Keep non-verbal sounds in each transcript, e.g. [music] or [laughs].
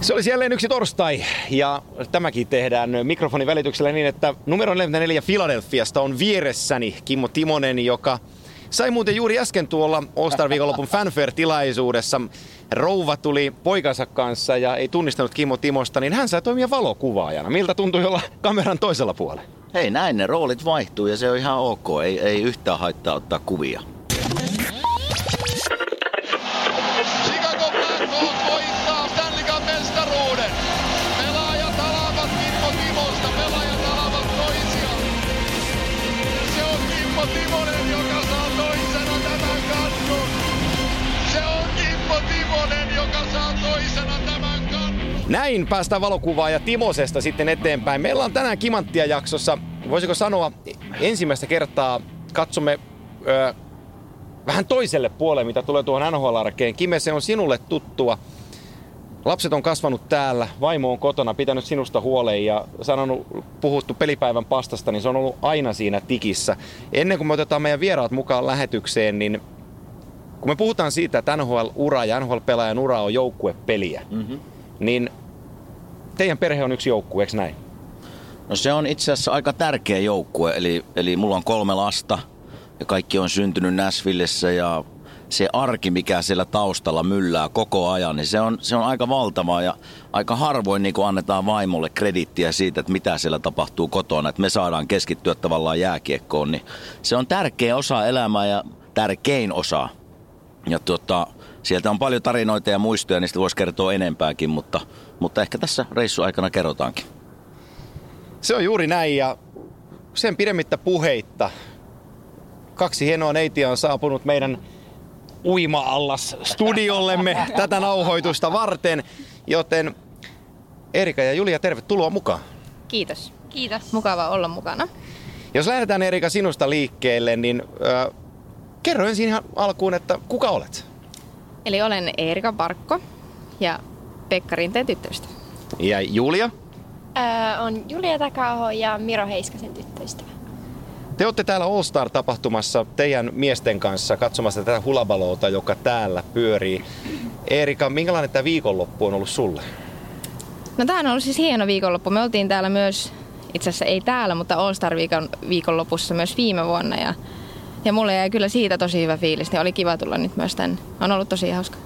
Se oli jälleen yksi torstai ja tämäkin tehdään mikrofonin välityksellä niin, että numero 44 Philadelphiasta on vieressäni Kimmo Timonen, joka sai muuten juuri äsken tuolla All-Star viikonlopun [laughs] fanfare-tilaisuudessa. Rouva tuli poikansa kanssa ja ei tunnistanut Kimmo Timosta, niin hän sai toimia valokuvaajana. Miltä tuntui olla kameran toisella puolella? Hei, näin ne roolit vaihtuu ja se on ihan ok. Ei, ei yhtään haittaa ottaa kuvia. Näin päästään valokuvaaja Timosesta sitten eteenpäin. Meillä on tänään Kimanttia jaksossa, voisiko sanoa, ensimmäistä kertaa katsomme ö, vähän toiselle puolelle, mitä tulee tuohon NHL-arkeen. Kime, se on sinulle tuttua. Lapset on kasvanut täällä, vaimo on kotona, pitänyt sinusta huolen ja sanonut, puhuttu pelipäivän pastasta, niin se on ollut aina siinä tikissä. Ennen kuin me otetaan meidän vieraat mukaan lähetykseen, niin kun me puhutaan siitä, että NHL-ura ja NHL-pelaajan ura on joukkuepeliä, mm-hmm. niin teidän perhe on yksi joukkue, eikö näin? No se on itse asiassa aika tärkeä joukkue, eli, eli mulla on kolme lasta ja kaikki on syntynyt Näsvillessä ja se arki, mikä siellä taustalla myllää koko ajan, niin se on, se on aika valtavaa ja aika harvoin niin annetaan vaimolle kredittiä siitä, että mitä siellä tapahtuu kotona, että me saadaan keskittyä tavallaan jääkiekkoon, niin se on tärkeä osa elämää ja tärkein osa. Ja tota, sieltä on paljon tarinoita ja muistoja, niistä voisi kertoa enempääkin, mutta, mutta ehkä tässä reissu aikana kerrotaankin. Se on juuri näin ja sen pidemmittä puheitta. Kaksi hienoa neitiä on saapunut meidän uima-allas studiollemme [laughs] tätä nauhoitusta varten, joten Erika ja Julia, tervetuloa mukaan. Kiitos. Kiitos. Mukava olla mukana. Jos lähdetään Erika sinusta liikkeelle, niin äh, kerro ensin ihan alkuun, että kuka olet? Eli olen Erika Parkko ja Pekka Rinteen tyttöystävä. Ja Julia? Öö, on Julia Takaho ja Miro Heiskasen tyttöystävä. Te olette täällä All Star-tapahtumassa teidän miesten kanssa katsomassa tätä hulabaloota, joka täällä pyörii. Erika, minkälainen tämä viikonloppu on ollut sulle? No tämähän on ollut siis hieno viikonloppu. Me oltiin täällä myös, itse asiassa ei täällä, mutta All Star viikon, viikonlopussa myös viime vuonna. Ja, ja mulle jäi kyllä siitä tosi hyvä fiilis. Ja oli kiva tulla nyt myös tänne. On ollut tosi hauska.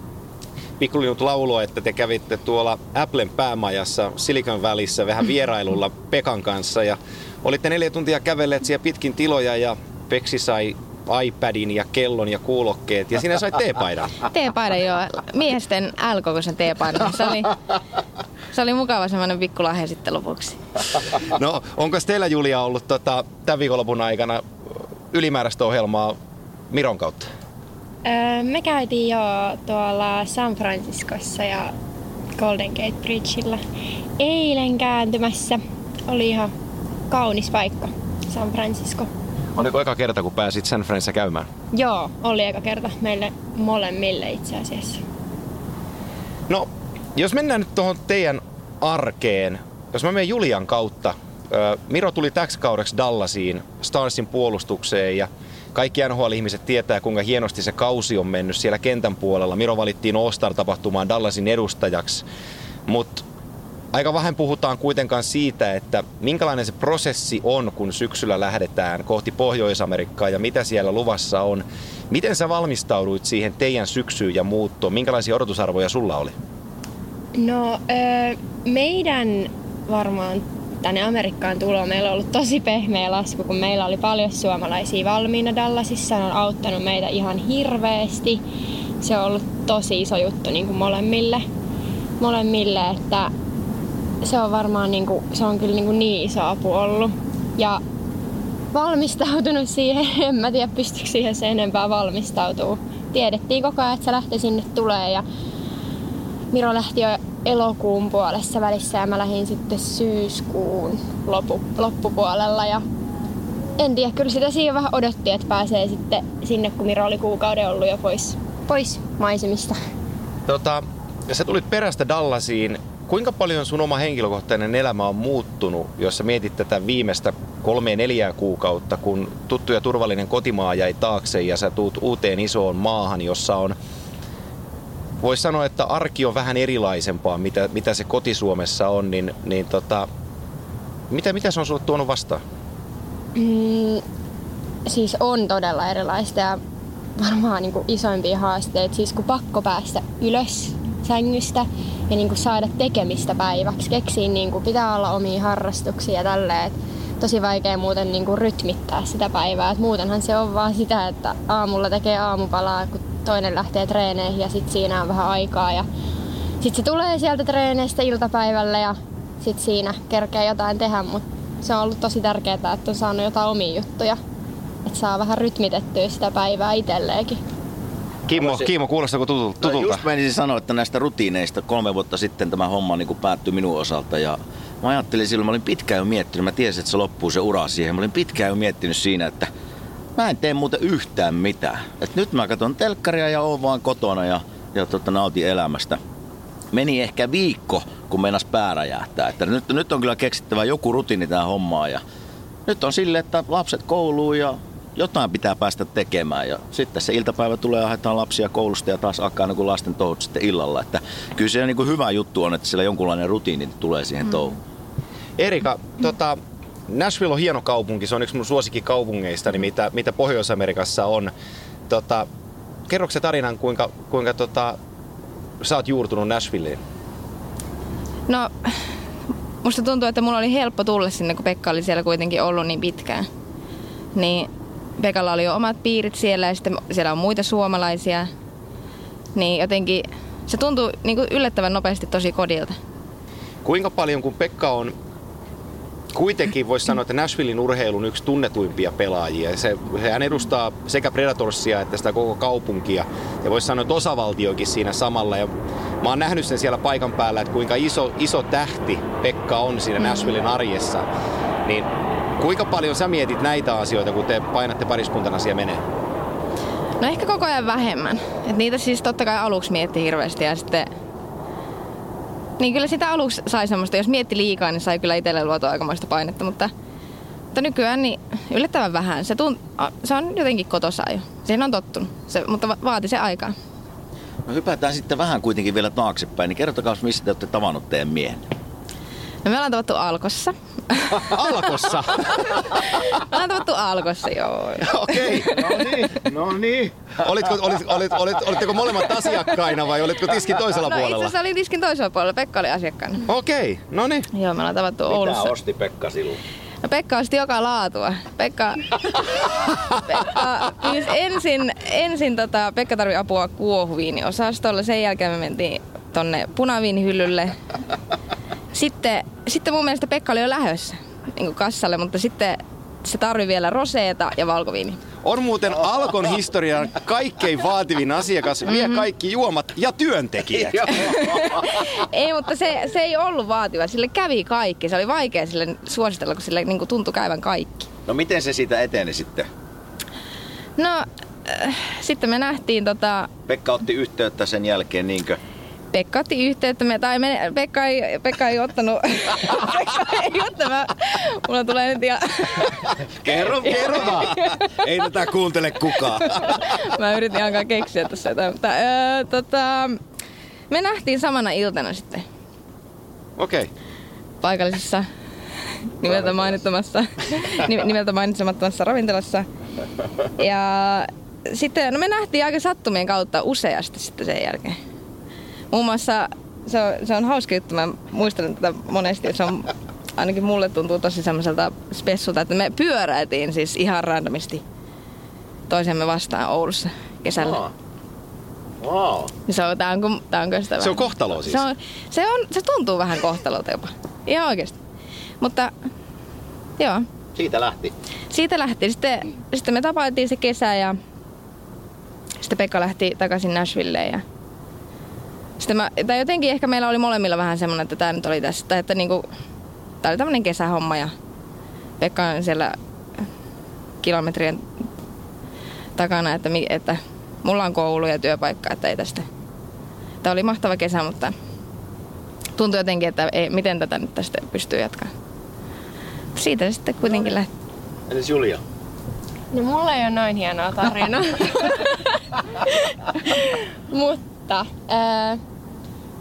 Pikkulinut laulua, että te kävitte tuolla Applen päämajassa Silicon välissä vähän vierailulla Pekan kanssa ja olitte neljä tuntia kävelleet siellä pitkin tiloja ja Peksi sai iPadin ja kellon ja kuulokkeet ja sinä sait teepaidan. [laughs] Teepaidan joo. Miesten L-kokoisen teepaidan. Se oli, se oli mukava semmoinen pikkulahja sitten lopuksi. No, onko teillä Julia ollut tota, tämän viikonlopun aikana ylimääräistä ohjelmaa Miron kautta? Öö, me käytiin jo tuolla San Franciscossa ja Golden Gate Bridgeillä eilen kääntymässä. Oli ihan kaunis paikka, San Francisco. Oliko eka kerta, kun pääsit San Franciscossa käymään? Joo, oli eka kerta meille molemmille itse asiassa. No, jos mennään nyt tuohon teidän arkeen, jos mä menen Julian kautta, Miro tuli täksi kaudeksi Dallasiin, Starsin puolustukseen ja kaikki NHL-ihmiset tietää, kuinka hienosti se kausi on mennyt siellä kentän puolella. Miro valittiin All-Star-tapahtumaan Dallasin edustajaksi, mutta aika vähän puhutaan kuitenkaan siitä, että minkälainen se prosessi on, kun syksyllä lähdetään kohti Pohjois-Amerikkaa ja mitä siellä luvassa on. Miten sä valmistauduit siihen teidän syksyyn ja muuttoon? Minkälaisia odotusarvoja sulla oli? No, meidän varmaan tänne Amerikkaan tulo meillä on ollut tosi pehmeä lasku, kun meillä oli paljon suomalaisia valmiina Dallasissa. Ne on auttanut meitä ihan hirveästi. Se on ollut tosi iso juttu niin kuin molemmille, molemmille, että se on varmaan niin, kuin, se on kyllä niin, kuin niin iso apu ollut. Ja valmistautunut siihen, [laughs] en mä tiedä pystyykö siihen sen enempää valmistautuu. Tiedettiin koko ajan, että se lähti sinne tulee ja Miro lähti jo elokuun puolessa välissä ja mä lähdin sitten syyskuun loppu, loppupuolella ja en tiedä, kyllä sitä siinä vähän odotti, että pääsee sitten sinne, kun Miro oli kuukauden ollut jo pois, pois maisemista. Tota, sä tulit perästä Dallasiin. Kuinka paljon sun oma henkilökohtainen elämä on muuttunut, jos sä mietit tätä viimeistä kolmeen neljää kuukautta, kun tuttu ja turvallinen kotimaa jäi taakse ja sä tuut uuteen isoon maahan, jossa on voisi sanoa, että arki on vähän erilaisempaa, mitä, mitä se kotisuomessa on, niin, niin tota, mitä, mitä se on sulle tuonut vastaan? Mm, siis on todella erilaista ja varmaan niin kuin isoimpia haasteita, siis kun pakko päästä ylös sängystä ja niin kuin saada tekemistä päiväksi. Keksiin niin kuin pitää olla omia harrastuksia ja tälleen. Tosi vaikea muuten niin kuin rytmittää sitä päivää. Et muutenhan se on vaan sitä, että aamulla tekee aamupalaa, kun toinen lähtee treeneihin ja sitten siinä on vähän aikaa. Ja sitten se tulee sieltä treeneistä iltapäivällä ja sitten siinä kerkee jotain tehdä, mutta se on ollut tosi tärkeää, että on saanut jotain omia juttuja. Että saa vähän rytmitettyä sitä päivää itselleenkin. Kimmo, Kimmo kuulostako tutulta? No tutulta? just menisin sanoa, että näistä rutiineista kolme vuotta sitten tämä homma niin kuin päättyi minun osalta ja mä ajattelin silloin, mä olin pitkään jo miettinyt, mä tiesin, että se loppuu se ura siihen. Mä olin pitkään jo miettinyt siinä, että mä en tee muuten yhtään mitään. Et nyt mä katson telkkaria ja oon vaan kotona ja, ja tota, nautin elämästä. Meni ehkä viikko, kun meinas pää räjähtää. Että nyt, nyt on kyllä keksittävä joku rutiini tähän hommaan ja nyt on sille, että lapset kouluun ja jotain pitää päästä tekemään. Ja sitten se iltapäivä tulee ja haetaan lapsia koulusta ja taas alkaa niin kuin lasten touhut sitten illalla. Että kyllä se niin kuin hyvä juttu on, että siellä jonkunlainen rutiini tulee siihen touhuun. Erika, tota, Nashville on hieno kaupunki, se on yksi mun suosikkikaupungeista, niin mitä, mitä Pohjois-Amerikassa on. Tota, kerroksä se tarinan, kuinka, kuinka tota, sä oot juurtunut Nashvilleen? No, musta tuntuu, että mulla oli helppo tulla sinne, kun Pekka oli siellä kuitenkin ollut niin pitkään. Niin Pekalla oli jo omat piirit siellä ja sitten siellä on muita suomalaisia. Niin jotenkin se tuntuu niin kuin yllättävän nopeasti tosi kodilta. Kuinka paljon, kun Pekka on kuitenkin voisi sanoa, että Nashvillein urheilun yksi tunnetuimpia pelaajia. Se, hän edustaa sekä Predatorsia että sitä koko kaupunkia. Ja voisi sanoa, että osavaltiokin siinä samalla. Ja mä oon nähnyt sen siellä paikan päällä, että kuinka iso, iso tähti Pekka on siinä Nashvillein arjessa. Niin kuinka paljon sä mietit näitä asioita, kun te painatte pariskuntana siellä menee? No ehkä koko ajan vähemmän. Et niitä siis totta kai aluksi mietti hirveästi ja sitten... Niin kyllä sitä aluksi sai semmoista, jos mietti liikaa, niin sai kyllä itselle luotua aikamoista painetta, mutta, mutta nykyään niin yllättävän vähän. Se, tunt, se on jotenkin kotosaa jo. Siihen on tottunut, se, mutta va- vaati se aikaa. No hypätään sitten vähän kuitenkin vielä taaksepäin, niin kertokaa missä te olette tavannut teidän miehen. No me ollaan tavattu Alkossa. [laughs] Alkossa! ollaan tavattu Alkossa, joo. [laughs] Okei. No niin, no niin. Olitko, olit, olit, olit, olitteko molemmat asiakkaina vai olitko tiskin toisella no itse puolella? asiassa olin tiskin toisella puolella, Pekka oli asiakkaana. Okei, no niin. Joo, me ollaan tavattu Oulussa. osti Pekka silloin? No Pekka osti joka laatua. Pekka, [laughs] Pekka pyysi ensin, ensin tota, Pekka tarvi apua kuohuviiniosastolle. Sen jälkeen me mentiin tonne punaviinihyllylle. Sitten, sitten mun mielestä Pekka oli jo lähössä niin kuin kassalle, mutta sitten se tarvi vielä roseeta ja valkoviini. On muuten Alkon historian kaikkein vaativin asiakas, vie kaikki juomat ja työntekijät. [laughs] ei, mutta se, se ei ollut vaativa. Sille kävi kaikki. Se oli vaikea sille suositella, kun sille niin kuin tuntui käyvän kaikki. No miten se siitä eteni sitten? No, äh, sitten me nähtiin tota, Pekka otti yhteyttä sen jälkeen, niinkö? Pekka otti yhteyttä, me, tai me, Pekka, ei, Pekka ei ottanut, [laughs] Pekka ei ottanut, mulla tulee nyt ihan, Kerro, kerro vaan. Ei tätä kuuntele kukaan. [laughs] mä yritin alkaa keksiä tässä jotain, mutta öö, tota, me nähtiin samana iltana sitten Okei. paikallisessa nimeltä mainittamassa, ni- nimeltä mainitsemattomassa ravintolassa. Ja sitten, no me nähtiin aika sattumien kautta useasti sitten sen jälkeen. Muun muassa se on, se on hauska juttu, mä muistelen tätä monesti, se on, ainakin mulle tuntuu tosi semmoiselta spessulta, että me pyöräiltiin siis ihan randomisti toisemme vastaan Oulussa kesällä. Aa. Wow. Se on, tää on, tää on, Se on kohtalo siis. Se, on, se, on, se tuntuu vähän kohtalolta jopa. Ihan oikeasti. Mutta joo, Siitä lähti. siitä lähti. Sitten, sitten me tapailtiin se kesä ja sitten Pekka lähti takaisin Nashvilleen. Ja sitten mä, tai jotenkin ehkä meillä oli molemmilla vähän semmoinen, että tämä nyt oli tässä. Tai että niinku, tää oli tämmönen kesähomma ja Pekka on siellä kilometrien takana, että, mi- että mulla on koulu ja työpaikka, että ei tästä. Tämä oli mahtava kesä, mutta tuntui jotenkin, että ei, miten tätä nyt tästä pystyy jatkamaan. Siitä sitten kuitenkin lähti. Entäs Julia? No mulla ei ole noin hienoa tarinaa. [laughs] Mutta totta. Öö,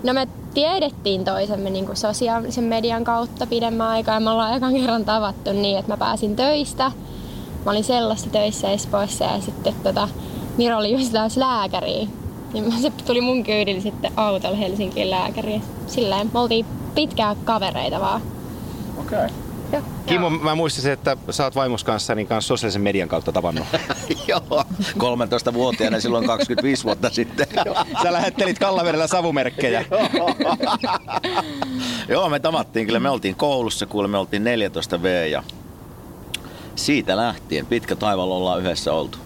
no me tiedettiin toisemme niin kuin sosiaalisen median kautta pidemmän aikaa. Me ollaan ekan kerran tavattu niin, että mä pääsin töistä. Mä olin sellaista töissä Espoossa ja sitten tota, Miro oli just taas lääkäriin. Niin se tuli mun kyydillä sitten autolla Helsinkiin lääkäriin. Silleen me oltiin pitkään kavereita vaan. Okei. Okay. Joo. Kimmo, mä muistasin, että sä oot vaimos kanssa niin kanssa sosiaalisen median kautta tavannut. [laughs] Joo, 13-vuotiaana silloin 25 vuotta sitten. [laughs] Sä lähettelit Kallaverellä savumerkkejä. [laughs] Joo, me tavattiin kyllä. Me oltiin koulussa, kuule me oltiin 14 V ja siitä lähtien pitkä taival ollaan yhdessä oltu.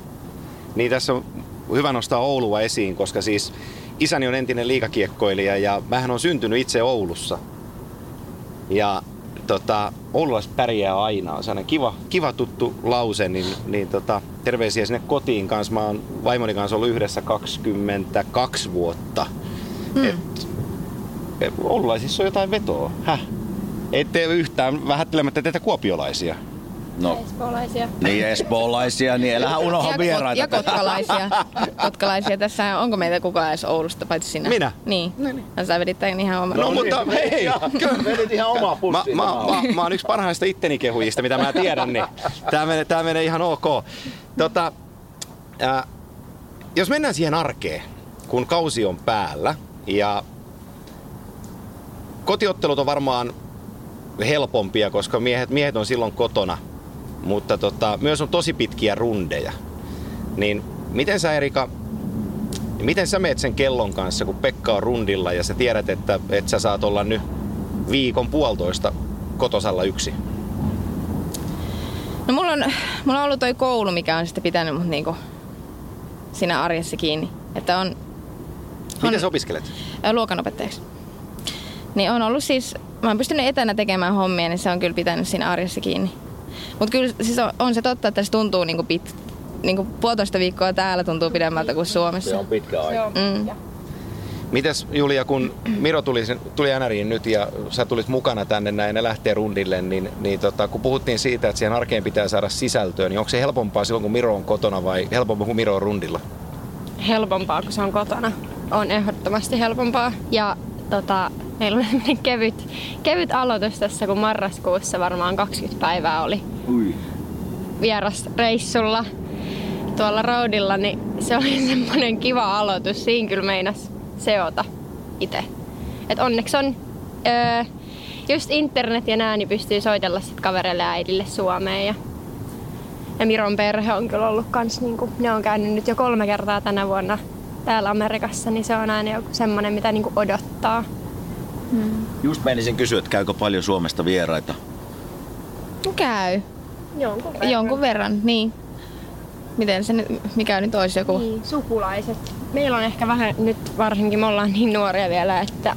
Niin tässä on hyvä nostaa Oulua esiin, koska siis isäni on entinen liikakiekkoilija ja mähän on syntynyt itse Oulussa. Ja tota, oululaiset pärjää aina. On sellainen kiva, kiva tuttu lause, niin, niin tota, terveisiä sinne kotiin kanssa. Mä oon vaimoni kanssa ollut yhdessä 22 vuotta. Hmm. Et, et, oululaisissa on jotain vetoa. Häh? Ette yhtään vähättelemättä teitä kuopiolaisia. No, Espoolaisia. niin espoolaisia, niin älähän unoha ja, vieraita. ja kotkalaisia. kotkalaisia. Tässä onko meitä kukaan edes Oulusta, paitsi sinä? Minä? Niin. niin. Sä vedit tän ihan oma. No, mutta hei, Kyllä vedit ihan omaa [laughs] mä, pussia. mä, mä, mä oon yksi parhaista itteni kehujista, mitä mä tiedän, niin tää menee, tää menee ihan ok. Tota, ää, jos mennään siihen arkeen, kun kausi on päällä ja kotiottelut on varmaan helpompia, koska miehet, miehet on silloin kotona, mutta tota, myös on tosi pitkiä rundeja. Niin miten sä Erika, miten sä meet sen kellon kanssa, kun Pekka on rundilla ja sä tiedät, että, että sä saat olla nyt viikon puolitoista kotosalla yksi? No mulla on, mulla on ollut toi koulu, mikä on sitten pitänyt mut niinku siinä arjessa kiinni. Että on Miten sä opiskelet? luokanopettajaksi. Niin on ollut siis, mä oon pystynyt etänä tekemään hommia, niin se on kyllä pitänyt siinä arjessa kiinni. Mutta kyllä siis on, on, se totta, että se tuntuu niinku pit, niinku puolitoista viikkoa täällä tuntuu pidemmältä kuin Suomessa. Se on pitkä aika. Mm. Mites Julia, kun Miro tuli, sen- tuli NRiin nyt ja sä tulit mukana tänne näin ja ne lähtee rundille, niin, niin tota, kun puhuttiin siitä, että siihen arkeen pitää saada sisältöä, niin onko se helpompaa silloin, kun Miro on kotona vai helpompaa, kun Miro on rundilla? helpompaa, kun se on kotona. On ehdottomasti helpompaa. Ja tota, meillä sellainen kevyt, kevyt aloitus tässä, kun marraskuussa varmaan 20 päivää oli Ui. vierasreissulla tuolla roadilla, niin se oli [laughs] semmoinen kiva aloitus. Siinä kyllä meinas seota itse. Et onneksi on öö, just internet ja nää, niin pystyy soitella sit kavereille ja äidille Suomeen. Ja, ja Miron perhe on kyllä ollut kans, niinku, ne on käynyt nyt jo kolme kertaa tänä vuonna täällä Amerikassa, niin se on aina joku semmonen, mitä niinku odottaa. Just menisin kysyä, että käykö paljon Suomesta vieraita. Käy. Jonkun Jonkun verran, niin. Miten se nyt, mikä nyt olisi joku? Niin, sukulaiset. Meillä on ehkä vähän, nyt varsinkin me ollaan niin nuoria vielä, että,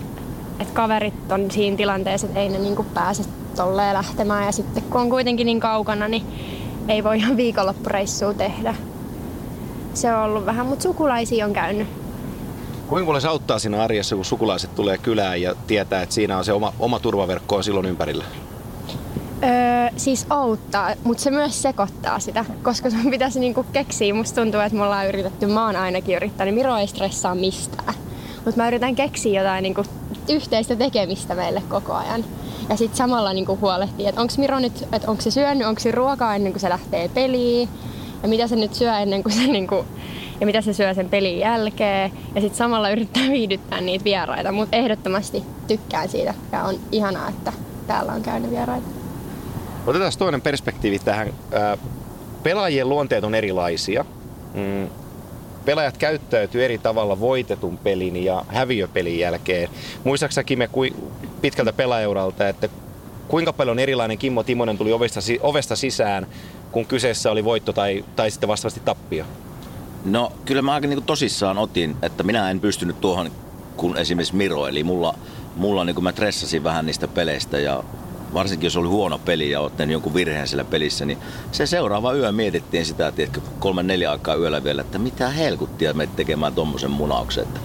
että kaverit on siinä tilanteessa, että ei ne niinku pääse tolleen lähtemään. Ja sitten kun on kuitenkin niin kaukana, niin ei voi ihan viikonloppureissua tehdä. Se on ollut vähän, mutta sukulaisia on käynyt. Kuinka paljon se auttaa siinä arjessa, kun sukulaiset tulee kylään ja tietää, että siinä on se oma, oma turvaverkko on silloin ympärillä? Öö, siis auttaa, mutta se myös sekoittaa sitä, koska sun pitäisi niinku keksiä. Musta tuntuu, että me ollaan yritetty, mä oon ainakin yrittänyt, Miro ei stressaa mistään. Mutta mä yritän keksiä jotain niinku yhteistä tekemistä meille koko ajan. Ja sitten samalla niinku huolehtii, että onko Miro nyt, että onko se syönyt, onko se ruokaa ennen kuin se lähtee peliin. Ja mitä se nyt syö ennen kuin se niinku, ja mitä se syö sen pelin jälkeen. Ja sitten samalla yrittää viihdyttää niitä vieraita. Mutta ehdottomasti tykkään siitä ja on ihanaa, että täällä on käynyt vieraita. Otetaan toinen perspektiivi tähän. Pelaajien luonteet on erilaisia. Mm, Pelaajat käyttäytyy eri tavalla voitetun pelin ja häviöpelin jälkeen. Muistaaksä Kime kui, pitkältä pelaajauralta, että kuinka paljon erilainen Kimmo Timonen tuli ovesta, ovesta sisään, kun kyseessä oli voitto tai, tai sitten vastaavasti tappio? No kyllä mä aika niin tosissaan otin, että minä en pystynyt tuohon kuin esimerkiksi Miro. Eli mulla, mulla niin mä tressasin vähän niistä peleistä ja varsinkin jos oli huono peli ja oot tehnyt jonkun virheen siellä pelissä, niin se seuraava yö mietittiin sitä, että kolme neljä aikaa yöllä vielä, että mitä helkuttia me tekemään tommosen munauksen. Että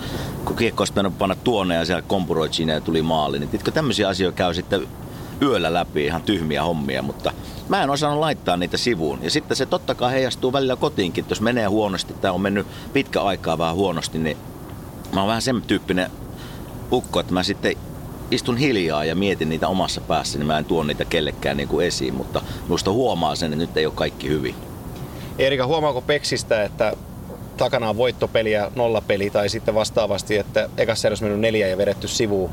kun kiekko olisi panna tuonne ja siellä kompuroit siinä ja tuli maali, niin tiedätkö, tämmöisiä asioita käy sitten yöllä läpi, ihan tyhmiä hommia, mutta mä en osannut laittaa niitä sivuun. Ja sitten se totta kai heijastuu välillä kotiinkin, että jos menee huonosti tai on mennyt pitkä aikaa vähän huonosti, niin mä oon vähän sen tyyppinen ukko, että mä sitten istun hiljaa ja mietin niitä omassa päässä, niin mä en tuo niitä kellekään niin kuin esiin, mutta musta huomaa sen, että nyt ei ole kaikki hyvin. Erika, huomaako Peksistä, että takana on voittopeli ja nollapeli tai sitten vastaavasti, että ekassa edes mennyt neljä ja vedetty sivuun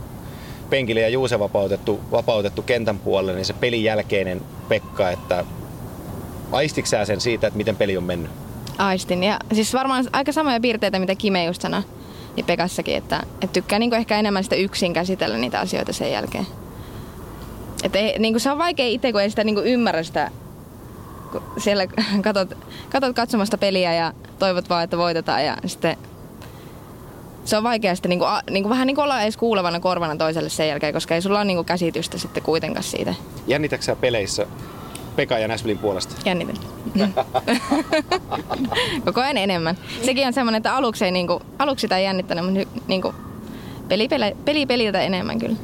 penkille ja Juuse vapautettu, vapautettu kentän puolelle, niin se pelin jälkeinen Pekka, että aistiksää sen siitä, että miten peli on mennyt? Aistin. Ja siis varmaan aika samoja piirteitä, mitä Kime just sanoi, niin Pekassakin, että, että tykkää niin ehkä enemmän sitä yksin käsitellä niitä asioita sen jälkeen. Että ei, niin se on vaikea itse, kun ei sitä niin ymmärrä sitä, kun siellä katot, katot katsomasta peliä ja toivot vaan, että voitetaan ja sitten se on vaikea sitten niinku, niinku, vähän niinku olla edes kuulevana korvana toiselle sen jälkeen, koska ei sulla ole niinku käsitystä sitten kuitenkaan siitä. Jännitäksä peleissä Pekka ja Näsvilin puolesta? Jännitän. [laughs] Koko ajan enemmän. Sekin on semmoinen, että aluksi, ei niinku, aluksi sitä ei jännittänyt, mutta niinku, peli, peli, peli peliltä enemmän kyllä.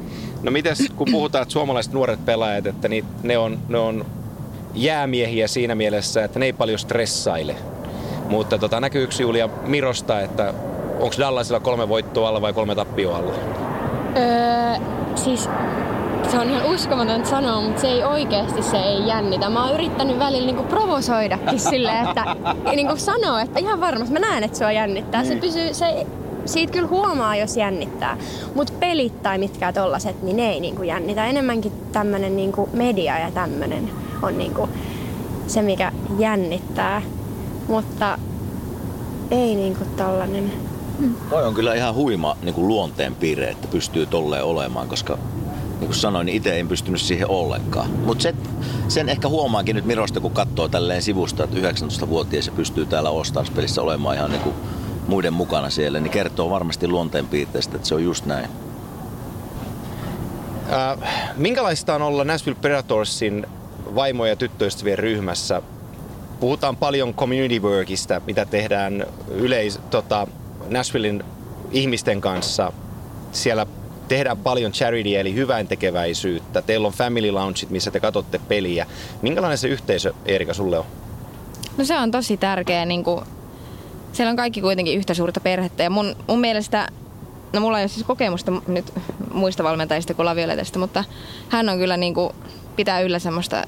No mites, kun puhutaan, että suomalaiset nuoret pelaajat, että ni, ne, on, ne on jäämiehiä siinä mielessä, että ne ei paljon stressaile. Mutta tota, näkyykö Julia Mirosta, että onko Dallasilla kolme voittoa alla vai kolme tappioa alla? Öö, siis se on ihan uskomaton sanoa, mutta se ei oikeasti se ei jännitä. Mä oon yrittänyt välillä niinku provosoidakin silleen, että [laughs] niinku sanoa, että ihan varmasti mä näen, että sua jännittää. Se pysyy, se, siitä kyllä huomaa, jos jännittää. Mutta pelit tai mitkään tollaset, niin ne ei niinku jännitä. Enemmänkin tämmönen niinku media ja tämmönen on niinku se, mikä jännittää. Mutta ei niinku tollanen Toi on kyllä ihan huima niin kuin luonteen piirre, että pystyy tolleen olemaan, koska niin kuin sanoin, niin itse en pystynyt siihen ollenkaan. Mutta sen, sen ehkä huomaankin nyt Mirosta, kun katsoo tälleen sivusta, että 19-vuotias se pystyy täällä Ostars-pelissä olemaan ihan niin kuin muiden mukana siellä, niin kertoo varmasti luonteen piirteistä, että se on just näin. Äh, minkälaista on olla Nashville Predatorsin vaimo- ja tyttöystävien ryhmässä? Puhutaan paljon community workista, mitä tehdään yleis, tota, Nashvillein ihmisten kanssa. Siellä tehdään paljon charity eli hyvän tekeväisyyttä. Teillä on family loungeit, missä te katsotte peliä. Minkälainen se yhteisö, Erika, sulle on? No se on tosi tärkeä. Niin kuin, siellä on kaikki kuitenkin yhtä suurta perhettä. Ja mun, mun mielestä, no mulla ei ole siis kokemusta nyt muista valmentajista kuin Lavioletesta, mutta hän on kyllä niin kuin, pitää yllä semmoista,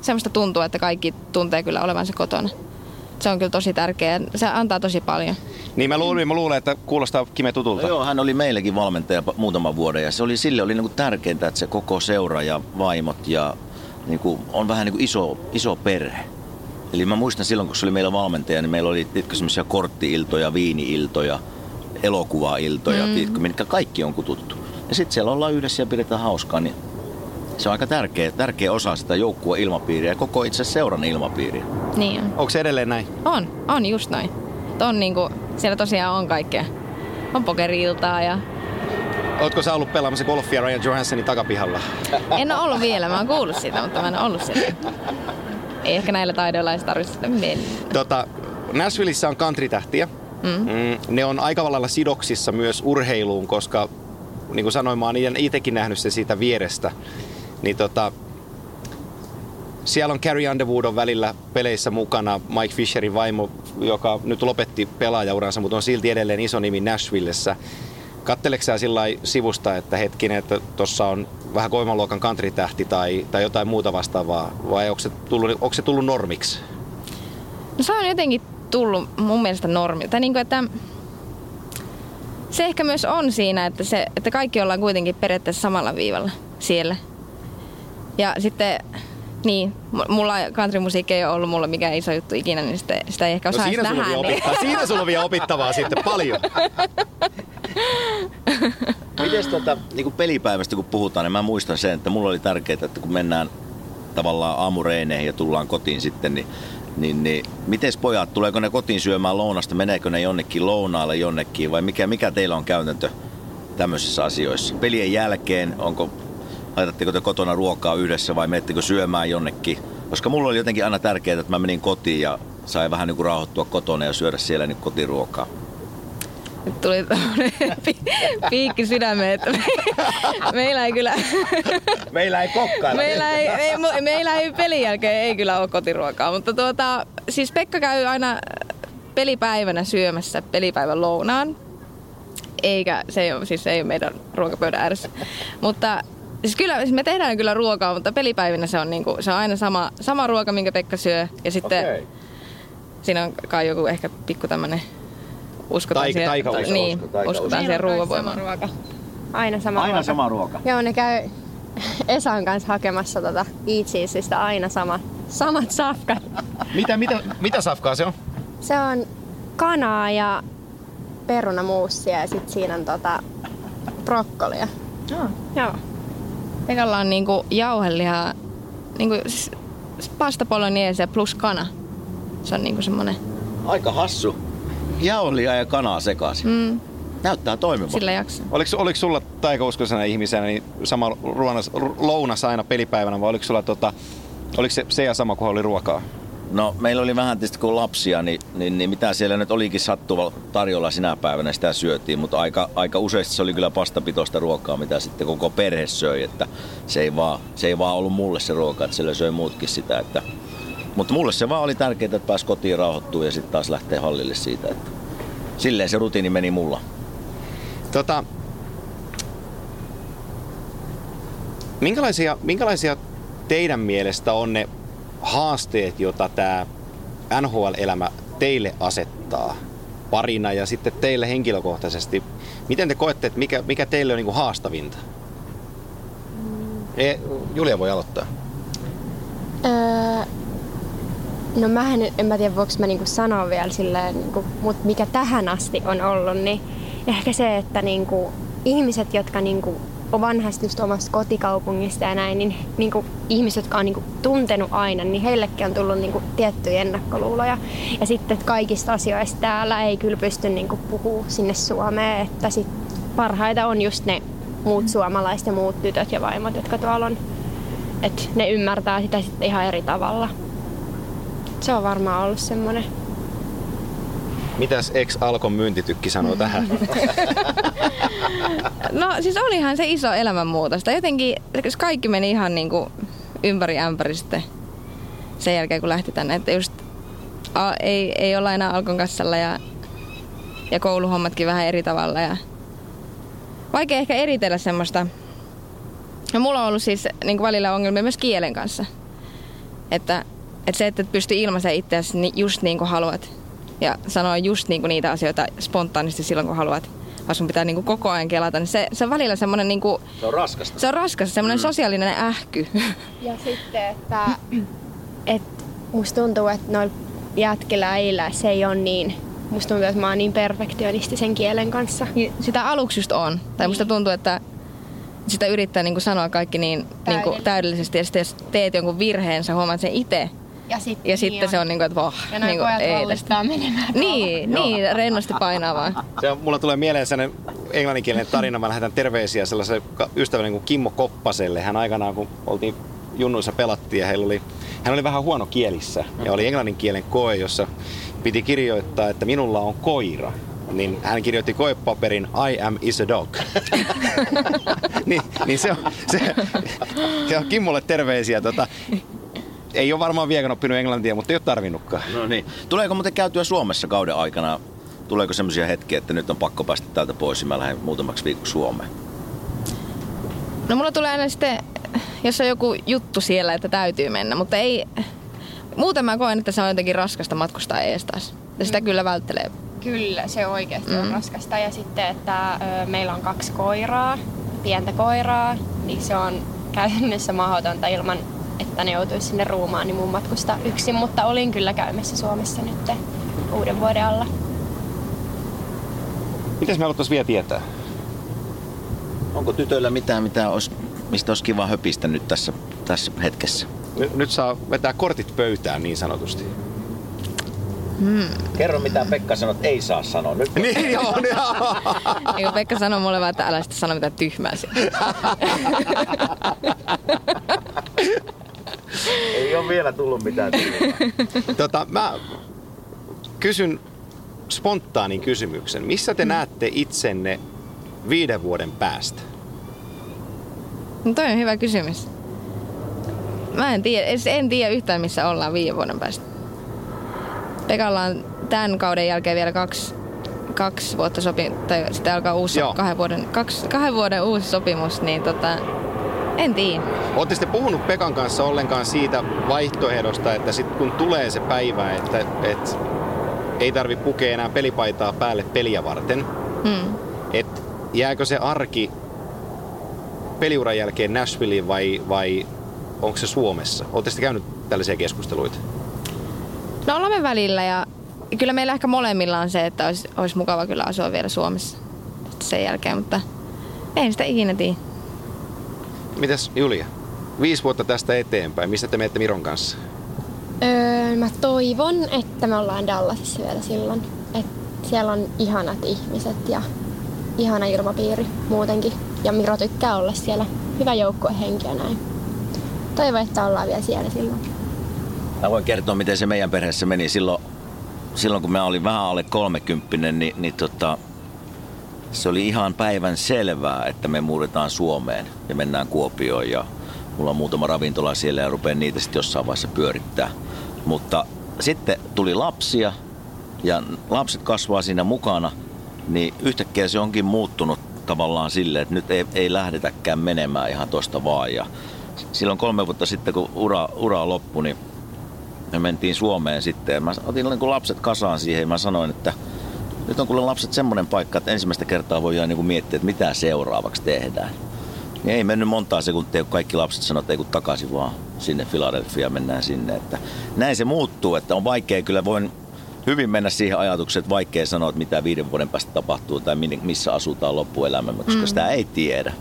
semmoista tuntua, että kaikki tuntee kyllä olevansa kotona se on kyllä tosi tärkeä. Se antaa tosi paljon. Niin mä luulen, mä luulen että kuulostaa Kime tutulta. No joo, hän oli meillekin valmentaja muutaman vuoden ja se oli, sille oli niinku tärkeintä, että se koko seura ja vaimot ja niinku, on vähän niinku iso, iso perhe. Eli mä muistan silloin, kun se oli meillä valmentaja, niin meillä oli tiedätkö, semmoisia korttiiltoja, viiniiltoja, elokuvailtoja, mm. tiedätkö, mitkä kaikki on kututtu. Ja sitten siellä ollaan yhdessä ja pidetään hauskaa, niin se on aika tärkeä, tärkeä osa sitä joukkueen ilmapiiriä ja koko itse seuran ilmapiiriä. Niin on. Onko se edelleen näin? On, on just näin. On niinku, siellä tosiaan on kaikkea. On pokeriiltaa ja... Oletko sä ollut pelaamassa golfia Ryan Johanssonin takapihalla? En ole ollut vielä, mä oon kuullut siitä, mutta mä en ole ollut siellä. Ei ehkä näillä taidoilla edes tarvitse mennä. Tota, Nashvilleissa on country-tähtiä. Mm. Mm, ne on aika lailla sidoksissa myös urheiluun, koska niin kuin sanoin, mä oon itsekin nähnyt sen siitä vierestä. Niin tota, siellä on Carrie Underwood on välillä peleissä mukana, Mike Fisherin vaimo, joka nyt lopetti pelaajauransa, mutta on silti edelleen iso nimi Nashvillessä. Katteleeko sä sillä sivusta, että hetkinen, että tuossa on vähän kovemman luokan country-tähti tai, tai jotain muuta vastaavaa, vai onko se tullut, onko se tullut normiksi? No se on jotenkin tullut mun mielestä normi. Tai niin kuin, että se ehkä myös on siinä, että, se, että kaikki ollaan kuitenkin periaatteessa samalla viivalla siellä. Ja sitten niin, mulla countrymusiikki ei ole ollut mulla mikään iso juttu ikinä, niin sitä, sitä ei ehkä osaa no siinä nähdä. Niin. Opittaa, siinä sulla on vielä opittavaa sitten paljon. [laughs] Miten tota, niin kuin pelipäivästä kun puhutaan, niin mä muistan sen, että mulla oli tärkeää, että kun mennään tavallaan aamureineihin ja tullaan kotiin sitten, niin niin, niin miten pojat, tuleeko ne kotiin syömään lounasta, meneekö ne jonnekin lounaalle jonnekin vai mikä, mikä teillä on käytäntö tämmöisissä asioissa? Pelien jälkeen, onko laitatteko te kotona ruokaa yhdessä vai menettekö syömään jonnekin? Koska mulla oli jotenkin aina tärkeää, että mä menin kotiin ja sain vähän niin kuin rauhoittua kotona ja syödä siellä niin kotiruokaa. Nyt tuli piikki sydämeen, että me, meillä ei kyllä... Meillä ei kokkailla. Meillä ei, ei, meillä ei pelin jälkeen ei kyllä ole kotiruokaa, mutta tuota, siis Pekka käy aina pelipäivänä syömässä pelipäivän lounaan. eikä se ei ole, siis se ei ole meidän ruokapöydän ääressä. mutta siis kyllä, siis me tehdään kyllä ruokaa, mutta pelipäivinä se on, niinku, se on aina sama, sama ruoka, minkä Pekka syö. Ja sitten Okei. siinä on kai joku ehkä pikku tämmönen uskotaan Taika- siihen, taikausko, niin, taikausko. uskotaan siihen ruoanvoimaan. sama ruoka. Aina sama Aina ruoka. sama ruoka. Joo, ne käy [laughs] Esan kanssa hakemassa tota Eat Cheeseistä aina sama, samat safkat. Mitä, mitä, mitä safkaa se on? Se on kanaa ja perunamuussia ja sit siinä on tota brokkolia. Joo. Joo. Pekalla on niinku jauhelihaa, niinku siis pasta bolognese plus kana. Se on niinku semmonen, Aika hassu. Jauhlia ja kanaa sekaisin. mm, Näyttää toimivan. sillä jaksaa. Oliko, oliko sulla taikauskoisena ihmisenä niin sama ruonas, lounas aina pelipäivänä vai oliko sulla tota, oliko se, se ja sama kuin oli ruokaa? No meillä oli vähän tietysti kun lapsia, niin, niin, niin mitä siellä nyt olikin sattuva tarjolla sinä päivänä, sitä syötiin. Mutta aika, aika useasti se oli kyllä pastapitoista ruokaa, mitä sitten koko perhe söi. Että se, ei vaan, se ei vaan ollut mulle se ruoka, että siellä söi muutkin sitä. Että, mutta mulle se vaan oli tärkeää, että pääsi kotiin rauhoittua ja sitten taas lähtee hallille siitä. Että silleen se rutiini meni mulla. Tota, minkälaisia, minkälaisia teidän mielestä on ne haasteet, joita tämä NHL-elämä teille asettaa parina ja sitten teille henkilökohtaisesti? Miten te koette, että mikä, mikä teille on niinku haastavinta? E, Julia voi aloittaa. Öö, no mä en, en mä tiedä voiko mä niinku sanoa vielä silleen, niinku, mutta mikä tähän asti on ollut, niin ehkä se, että niinku, ihmiset, jotka niinku, just omasta kotikaupungista ja näin, niin niinku, ihmiset, jotka on niinku, tuntenut aina, niin heillekin on tullut niinku, tiettyjä ennakkoluuloja. Ja sitten että kaikista asioista täällä ei kyllä pysty niinku, puhua sinne Suomeen, että sit parhaita on just ne muut suomalaiset ja muut tytöt ja vaimot, jotka tuolla on että ne ymmärtää sitä sitten ihan eri tavalla. Se on varmaan ollut semmoinen. Mitäs ex-Alkon myyntitykki sanoo tähän? [laughs] No siis olihan se iso elämänmuutos. Jotenkin kaikki meni ihan niinku ympäri ämpäri sitten sen jälkeen kun lähti tänne. Että just a, ei, ei olla enää Alkon kassalla ja, ja kouluhommatkin vähän eri tavalla. Ja vaikea ehkä eritellä semmoista. No mulla on ollut siis niin välillä ongelmia myös kielen kanssa. Että, että se, että et pysty ilmaisemaan itseäsi ni- just niin kuin haluat ja sanoa just niin kuin niitä asioita spontaanisti silloin kun haluat, vaan sun pitää niin kuin koko ajan kelata, niin se, se on välillä semmoinen niin kuin, Se on raskasta. se on raskas, semmoinen mm. sosiaalinen ähky. [laughs] Ja sitten, että, että musta tuntuu, että noilla jätkillä äillä se ei ole niin, musta tuntuu, että mä oon niin perfektionisti sen kielen kanssa. Niin Sitä aluksi just on. Tai musta tuntuu, että sitä yrittää niin kuin sanoa kaikki niin, niin kuin Täydellisesti. täydellisesti. Ja sitten jos teet jonkun virheen, sä huomaat sen itse. Ja, sit, Ja sitten se on niin kuin, että voh, Ja niin kuin, ei tästä. menemään. Niin, niin, rennosti painaa vaan. Se on, mulla tulee mieleen sellainen englanninkielinen tarina. Mä lähetän terveisiä sellaiselle ka- ystävälle kuin Kimmo Koppaselle. Hän aikanaan, kun oltiin junnuissa pelattiin ja heillä oli, hän oli vähän huono kielissä. Ja oli englannin kielen koe, jossa piti kirjoittaa, että minulla on koira. Niin hän kirjoitti koepaperin I am is a dog. [laughs] niin, niin se on, se, se on Kimmolle terveisiä. Tota, ei ole varmaan vieläkään oppinut englantia, mutta ei ole tarvinnutkaan. No niin. Tuleeko muuten käytyä Suomessa kauden aikana? Tuleeko semmoisia hetkiä, että nyt on pakko päästä täältä pois ja mä lähden muutamaksi viikoksi Suomeen? No mulla tulee aina sitten, jos on joku juttu siellä, että täytyy mennä, mutta ei... Muuten mä koen, että se on jotenkin raskasta matkustaa ees taas. Ja sitä kyllä välttelee. Kyllä, se oikeasti mm. on raskasta. Ja sitten, että ö, meillä on kaksi koiraa, pientä koiraa, niin se on käytännössä mahdotonta ilman, että ne joutuisi sinne ruumaan, niin mun matkustaa yksin. Mutta olin kyllä käymässä Suomessa nyt uuden vuoden alla. Mitäs me haluttaisiin vielä tietää? Onko tytöillä mitään, mitä olisi, mistä olisi kiva höpistä nyt tässä, tässä hetkessä? Nyt, nyt saa vetää kortit pöytään niin sanotusti. Kerro mitä Pekka sanoi, että ei saa sanoa. Nyt niin joo, joo. [laughs] Niin kuin Pekka sanoi mulle vaan, että älä sitten sano mitään tyhmää. [laughs] ei ole vielä tullut mitään. tota, mä kysyn spontaanin kysymyksen. Missä te näette itsenne viiden vuoden päästä? No toi on hyvä kysymys. Mä en tiedä, en tiedä yhtään missä ollaan viiden vuoden päästä. Pekalla on tämän kauden jälkeen vielä kaksi kaksi vuotta sopi, tai sitten alkaa uusi Joo. kahden vuoden, kaksi, kahden vuoden uusi sopimus, niin tota, en tiedä. Olette sitten puhunut Pekan kanssa ollenkaan siitä vaihtoehdosta, että sitten kun tulee se päivä, että, että ei tarvi pukea enää pelipaitaa päälle peliä varten, Hmm. että jääkö se arki peliuran jälkeen Nashvilleen vai, vai onko se Suomessa? Oletteko te käynyt tällaisia keskusteluita? No ollaan me välillä ja kyllä meillä ehkä molemmilla on se, että olisi, olisi mukava kyllä asua vielä Suomessa sen jälkeen, mutta en sitä ikinä tiedä. Mitäs Julia? Viisi vuotta tästä eteenpäin. Mistä te menette Miron kanssa? Öö, mä toivon, että me ollaan Dallasissa vielä silloin. Et siellä on ihanat ihmiset ja ihana ilmapiiri muutenkin. Ja Miro tykkää olla siellä. Hyvä joukkuehenki ja näin. Toivon, että ollaan vielä siellä silloin. Mä voin kertoa, miten se meidän perheessä meni. Silloin, silloin kun mä olin vähän alle 30, niin, niin tota, se oli ihan päivän selvää, että me muutetaan Suomeen ja mennään Kuopioon ja mulla on muutama ravintola siellä ja rupean niitä sitten jossain vaiheessa pyörittää. Mutta sitten tuli lapsia ja lapset kasvaa siinä mukana, niin yhtäkkiä se onkin muuttunut tavallaan silleen, että nyt ei, ei lähdetäkään menemään ihan tosta vaan. Ja silloin kolme vuotta sitten, kun ura, ura loppui, niin me mentiin Suomeen sitten. ja Mä otin niin lapset kasaan siihen ja mä sanoin, että nyt on kuule lapset semmoinen paikka, että ensimmäistä kertaa voidaan niin kuin miettiä, että mitä seuraavaksi tehdään. Niin ei mennyt montaa sekuntia, kun kaikki lapset sanoivat, että ei kun takaisin vaan sinne Philadelphia mennään sinne. Että näin se muuttuu, että on vaikea kyllä, voin hyvin mennä siihen ajatukseen, että vaikea sanoa, että mitä viiden vuoden päästä tapahtuu tai missä asutaan loppuelämämme, koska mm. sitä ei tiedä.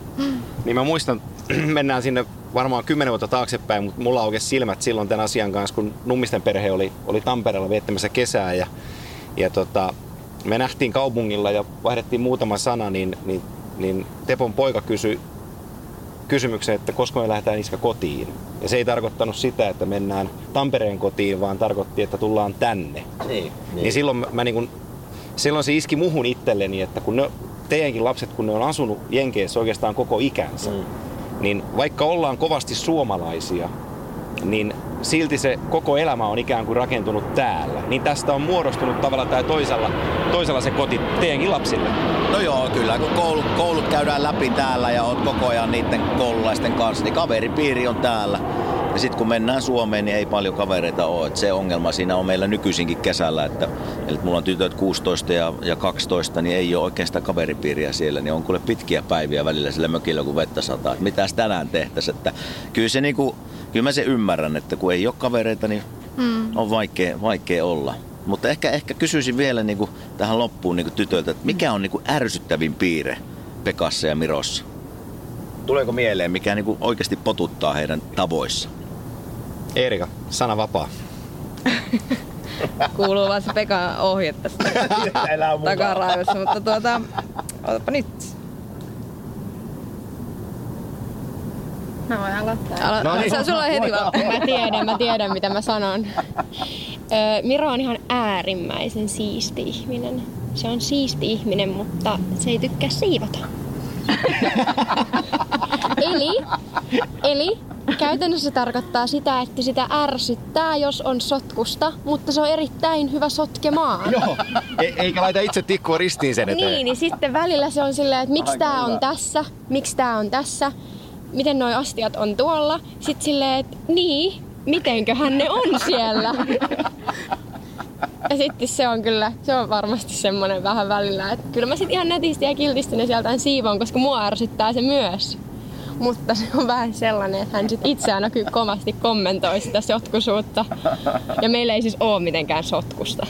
Niin mä muistan, [clears throat] mennään sinne varmaan kymmenen vuotta taaksepäin, mutta mulla aukesi silmät silloin tämän asian kanssa, kun Nummisten perhe oli, oli Tampereella viettämässä kesää ja, ja tota, me nähtiin kaupungilla ja vaihdettiin muutama sana, niin, niin, niin Tepon poika kysyi kysymyksen, että koska me lähdetään iskä kotiin. Ja se ei tarkoittanut sitä, että mennään Tampereen kotiin, vaan tarkoitti, että tullaan tänne. Niin, Niin silloin mä, mä niin kun, silloin se iski muhun itselleni, että kun ne, teidänkin lapset, kun ne on asunut Jenkeissä oikeastaan koko ikänsä, mm. niin vaikka ollaan kovasti suomalaisia, niin silti se koko elämä on ikään kuin rakentunut täällä. Niin tästä on muodostunut tavalla tai toisella, toisella se koti teidänkin lapsille. No joo, kyllä kun koulut, koulut käydään läpi täällä ja oot koko ajan niiden koululaisten kanssa, niin kaveripiiri on täällä. Ja sitten kun mennään Suomeen, niin ei paljon kavereita ole. Et se ongelma siinä on meillä nykyisinkin kesällä, että, eli mulla on tytöt 16 ja, ja 12, niin ei ole sitä kaveripiiriä siellä. Niin on kuule pitkiä päiviä välillä sillä mökillä, kun vettä sataa. Että mitäs tänään tehtäisiin. Että kyllä, se niinku, kyllä mä se ymmärrän, että kun ei ole kavereita, niin Mm. on vaikea, vaikea olla. Mutta ehkä, ehkä kysyisin vielä niin kuin tähän loppuun niin kuin tytöiltä, että mikä on niin kuin ärsyttävin piirre Pekassa ja Mirossa? Tuleeko mieleen, mikä niin kuin oikeasti potuttaa heidän tavoissa? Erika, sana vapaa. [laughs] Kuuluu vaan se Pekan ohje tästä [laughs] takaraivossa, mutta tuota, otapa nyt. Mä voin aloittaa. Ala, No niin. sulla on heti vaan. Mä tiedän, mä tiedän mitä mä sanon. Öö, Miro on ihan äärimmäisen siisti ihminen. Se on siisti ihminen, mutta se ei tykkää siivota. [laughs] eli, eli käytännössä se tarkoittaa sitä, että sitä ärsyttää, jos on sotkusta, mutta se on erittäin hyvä sotkemaan. Joo. E- eikä laita itse tikkua ristiin sen eteen. Niin, niin sitten välillä se on silleen, että miksi hyvä. on tässä, miksi tää on tässä, miten noi astiat on tuolla. Sitten silleen, että niin, mitenköhän ne on siellä. Ja sitten se on kyllä, se on varmasti semmonen vähän välillä, että kyllä mä sit ihan netisti ja kiltisti ne sieltä siivon, koska mua ärsyttää se myös. Mutta se on vähän sellainen, että hän sit itse aina kyllä kovasti kommentoi sitä sotkusuutta. Ja meillä ei siis oo mitenkään sotkusta.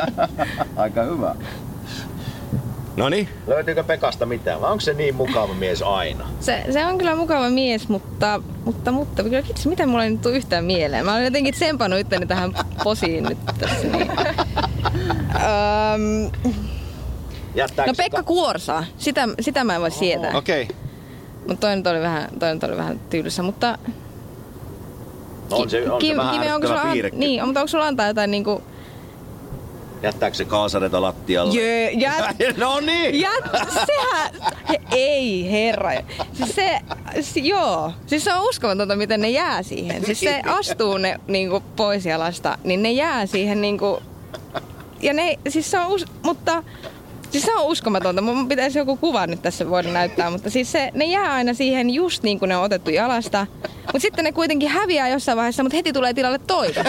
[laughs] Aika hyvä. No niin, Löytyykö Pekasta mitään vai onko se niin mukava mies aina? Se, se on kyllä mukava mies, mutta, mutta, mutta kyllä kitsi, miten mulla ei nyt tule yhtään mieleen. Mä olen jotenkin tsempannut itteni tähän posiin nyt tässä. Niin. [laughs] Öm, Jättääkö no Pekka Kuorsaa, sitä, sitä mä en voi sietää. okei. Okay. Mutta toi nyt oli vähän, toi nyt oli vähän tyylissä, mutta... No on se, on se Kim- vähän Kimi, onko sulla, piirrekin. niin, mutta onko sulla antaa jotain niinku... Jättääkö se kaasareita lattialle? Jö, jä, [laughs] no niin! Ja sehän, he, ei herra. Siis se, se, joo. Siis se on uskomatonta, miten ne jää siihen. Siis se astuu ne niinku, pois jalasta, niin ne jää siihen niinku... Ja ne, siis se on us, mutta Siis se on uskomatonta. Mun pitäisi joku kuva nyt tässä voida näyttää, mutta siis se, ne jää aina siihen just niin kuin ne on otettu jalasta. Mutta sitten ne kuitenkin häviää jossain vaiheessa, mutta heti tulee tilalle toiset.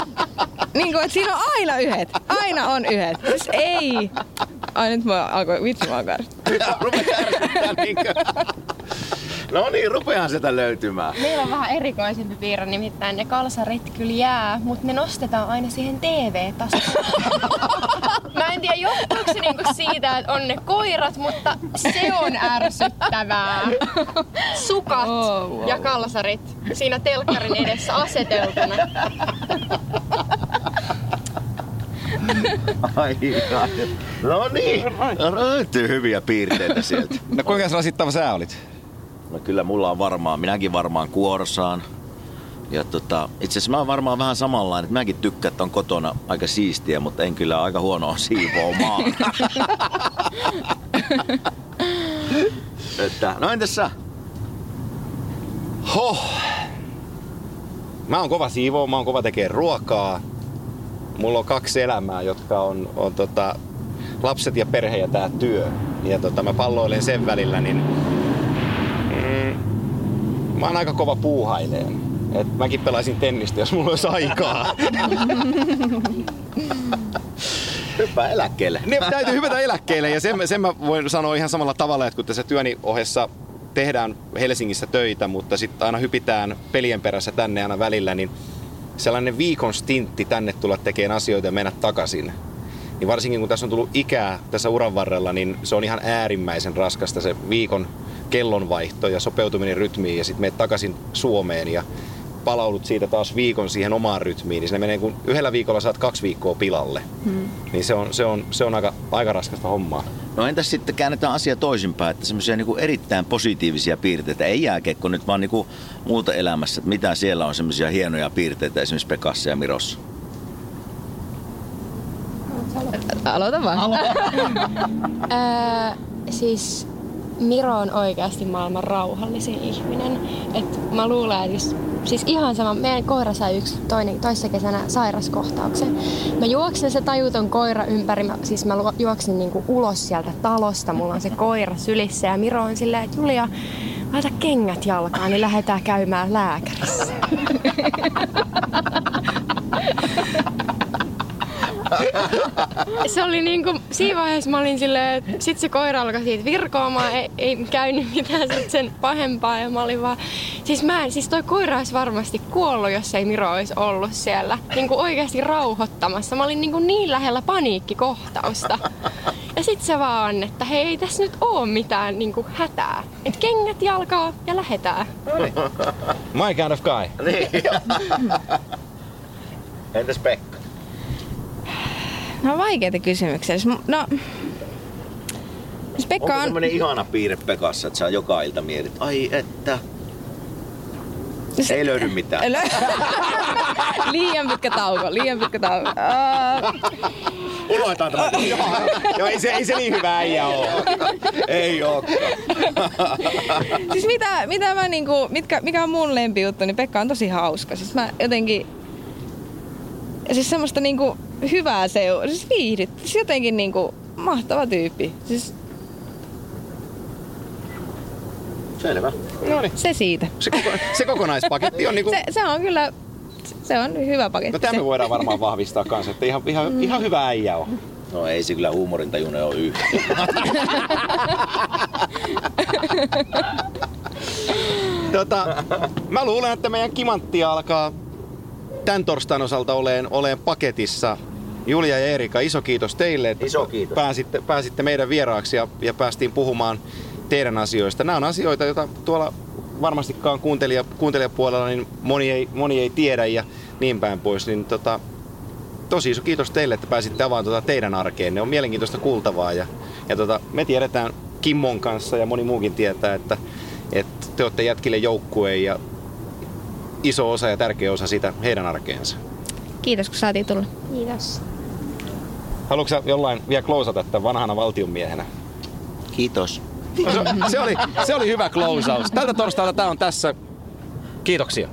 [laughs] niin kuin, että siinä on aina yhdet. Aina on yhdet. Siis ei. Ai nyt mä alkoin, vitsi mä alkoin [laughs] No niin, rupeaa sieltä löytymään. Meillä on vähän erikoisempi piirre, nimittäin ne kalsarit kyllä jää, mutta ne nostetaan aina siihen TV-tasolle. [laughs] Mä en tiedä, johtuuko se niinku siitä, että on ne koirat, mutta se on ärsyttävää. Sukat Oh, wow. ja kalsarit siinä telkkarin edessä aseteltuna. Ai, ai. No niin, löytyy hyviä piirteitä sieltä. No kuinka rasittava sä olit? No kyllä mulla on varmaan, minäkin varmaan kuorsaan. Ja tota, itse asiassa mä oon varmaan vähän samanlainen, että mäkin tykkään, että on kotona aika siistiä, mutta en kyllä aika huonoa siivoamaan. että, no entäs sä? Hoh. Mä oon kova siivoo, mä oon kova tekee ruokaa. Mulla on kaksi elämää, jotka on, on tota, lapset ja perhe ja tää työ. Ja tota, mä palloilen sen välillä, niin mm, mä oon aika kova puuhaileen. Et mäkin pelaisin tennistä, jos mulla olisi aikaa. [laughs] Hyppää eläkkeelle. Ne täytyy hyvätä eläkkeelle ja sen, sen mä voin sanoa ihan samalla tavalla, että kun tässä työni ohessa tehdään Helsingissä töitä, mutta sitten aina hypitään pelien perässä tänne aina välillä, niin sellainen viikon stintti tänne tulla tekemään asioita ja mennä takaisin. Niin varsinkin kun tässä on tullut ikää tässä uran varrella, niin se on ihan äärimmäisen raskasta se viikon kellonvaihto ja sopeutuminen rytmiin ja sitten menet takaisin Suomeen ja palaudut siitä taas viikon siihen omaan rytmiin, niin se menee kun yhdellä viikolla saat kaksi viikkoa pilalle. Hmm. Niin se on, se on, se on aika, aika raskasta hommaa. No entäs sitten käännetään asia toisinpäin, että semmoisia niinku erittäin positiivisia piirteitä, ei jääkiekko nyt vaan niinku muuta elämässä, että mitä siellä on semmoisia hienoja piirteitä esimerkiksi Pekassa ja Mirossa? Aloita vaan. Öö, [laughs] siis Miro on oikeasti maailman rauhallisin ihminen. Et mä luulen, että jos, siis ihan sama, meidän koira sai yksi toinen, toissa kesänä sairaskohtauksen. Mä juoksin se tajuton koira ympäri, mä, siis mä juoksin niinku ulos sieltä talosta, mulla on se koira sylissä ja Miro on silleen, että Julia, laita kengät jalkaan, niin lähdetään käymään lääkärissä. [laughs] se oli niinku, siinä vaiheessa mä olin silleen, että sit se koira alkoi siitä virkoamaan, ei, ei käynyt mitään sit sen pahempaa ja mä olin vaan, siis mä en, siis toi koira olisi varmasti kuollut, jos ei Miro olisi ollut siellä niinku oikeasti rauhoittamassa. Mä olin niinku niin lähellä paniikkikohtausta. Ja sit se vaan, että hei, ei tässä nyt oo mitään niinku hätää. Et kengät jalkaa ja lähetään. My kind of guy. Niin. Entäs Pekka? No on vaikeita kysymyksiä. No, siis Pekka Onko on... semmoinen ihana piirre Pekassa, että sä joka ilta mietit, ai että... Ei löydy mitään. Lö- [laughs] liian pitkä tauko, liian pitkä tauko. Uh, Unohdetaan tämä. [laughs] Joo, ei se, ei se niin hyvä äijä oo. Ei oo. [laughs] siis mitä, mitä mä niinku, mitkä, mikä on mun lempijuttu, niin Pekka on tosi hauska. Siis mä jotenkin... Siis semmoista niinku hyvää seuraa. Siis viihdyt. Siis jotenkin niinku mahtava tyyppi. Siis Selvä. No niin. se siitä. Se, koko, se kokonaispaketti on niinku... Se, se on kyllä, se on hyvä paketti. No tämä me voidaan varmaan vahvistaa kanssa, että ihan, ihan, ihan hyvä äijä on. No ei se kyllä huumorintajunen ole yhtä. [laughs] Tota, mä luulen, että meidän kimantti alkaa tämän torstain osalta oleen, oleen paketissa. Julia ja Erika, iso kiitos teille, että Iso kiitos. Pääsitte, pääsitte meidän vieraaksi ja, ja päästiin puhumaan teidän asioista. Nämä on asioita, joita tuolla varmastikaan kuuntelija, kuuntelijapuolella niin moni, ei, moni ei tiedä ja niin päin pois. Niin tota, tosi iso kiitos teille, että pääsitte avaamaan tuota teidän arkeen. Ne on mielenkiintoista kuultavaa ja, ja tota, me tiedetään Kimmon kanssa ja moni muukin tietää, että, että te olette jätkille joukkueen ja iso osa ja tärkeä osa sitä heidän arkeensa. Kiitos kun saatiin tulla. Kiitos. Haluatko sä jollain vielä klousata tämän vanhana valtionmiehenä? Kiitos. No, se, se, oli, se oli hyvä klousaus. Tältä torstailta tämä on tässä. Kiitoksia.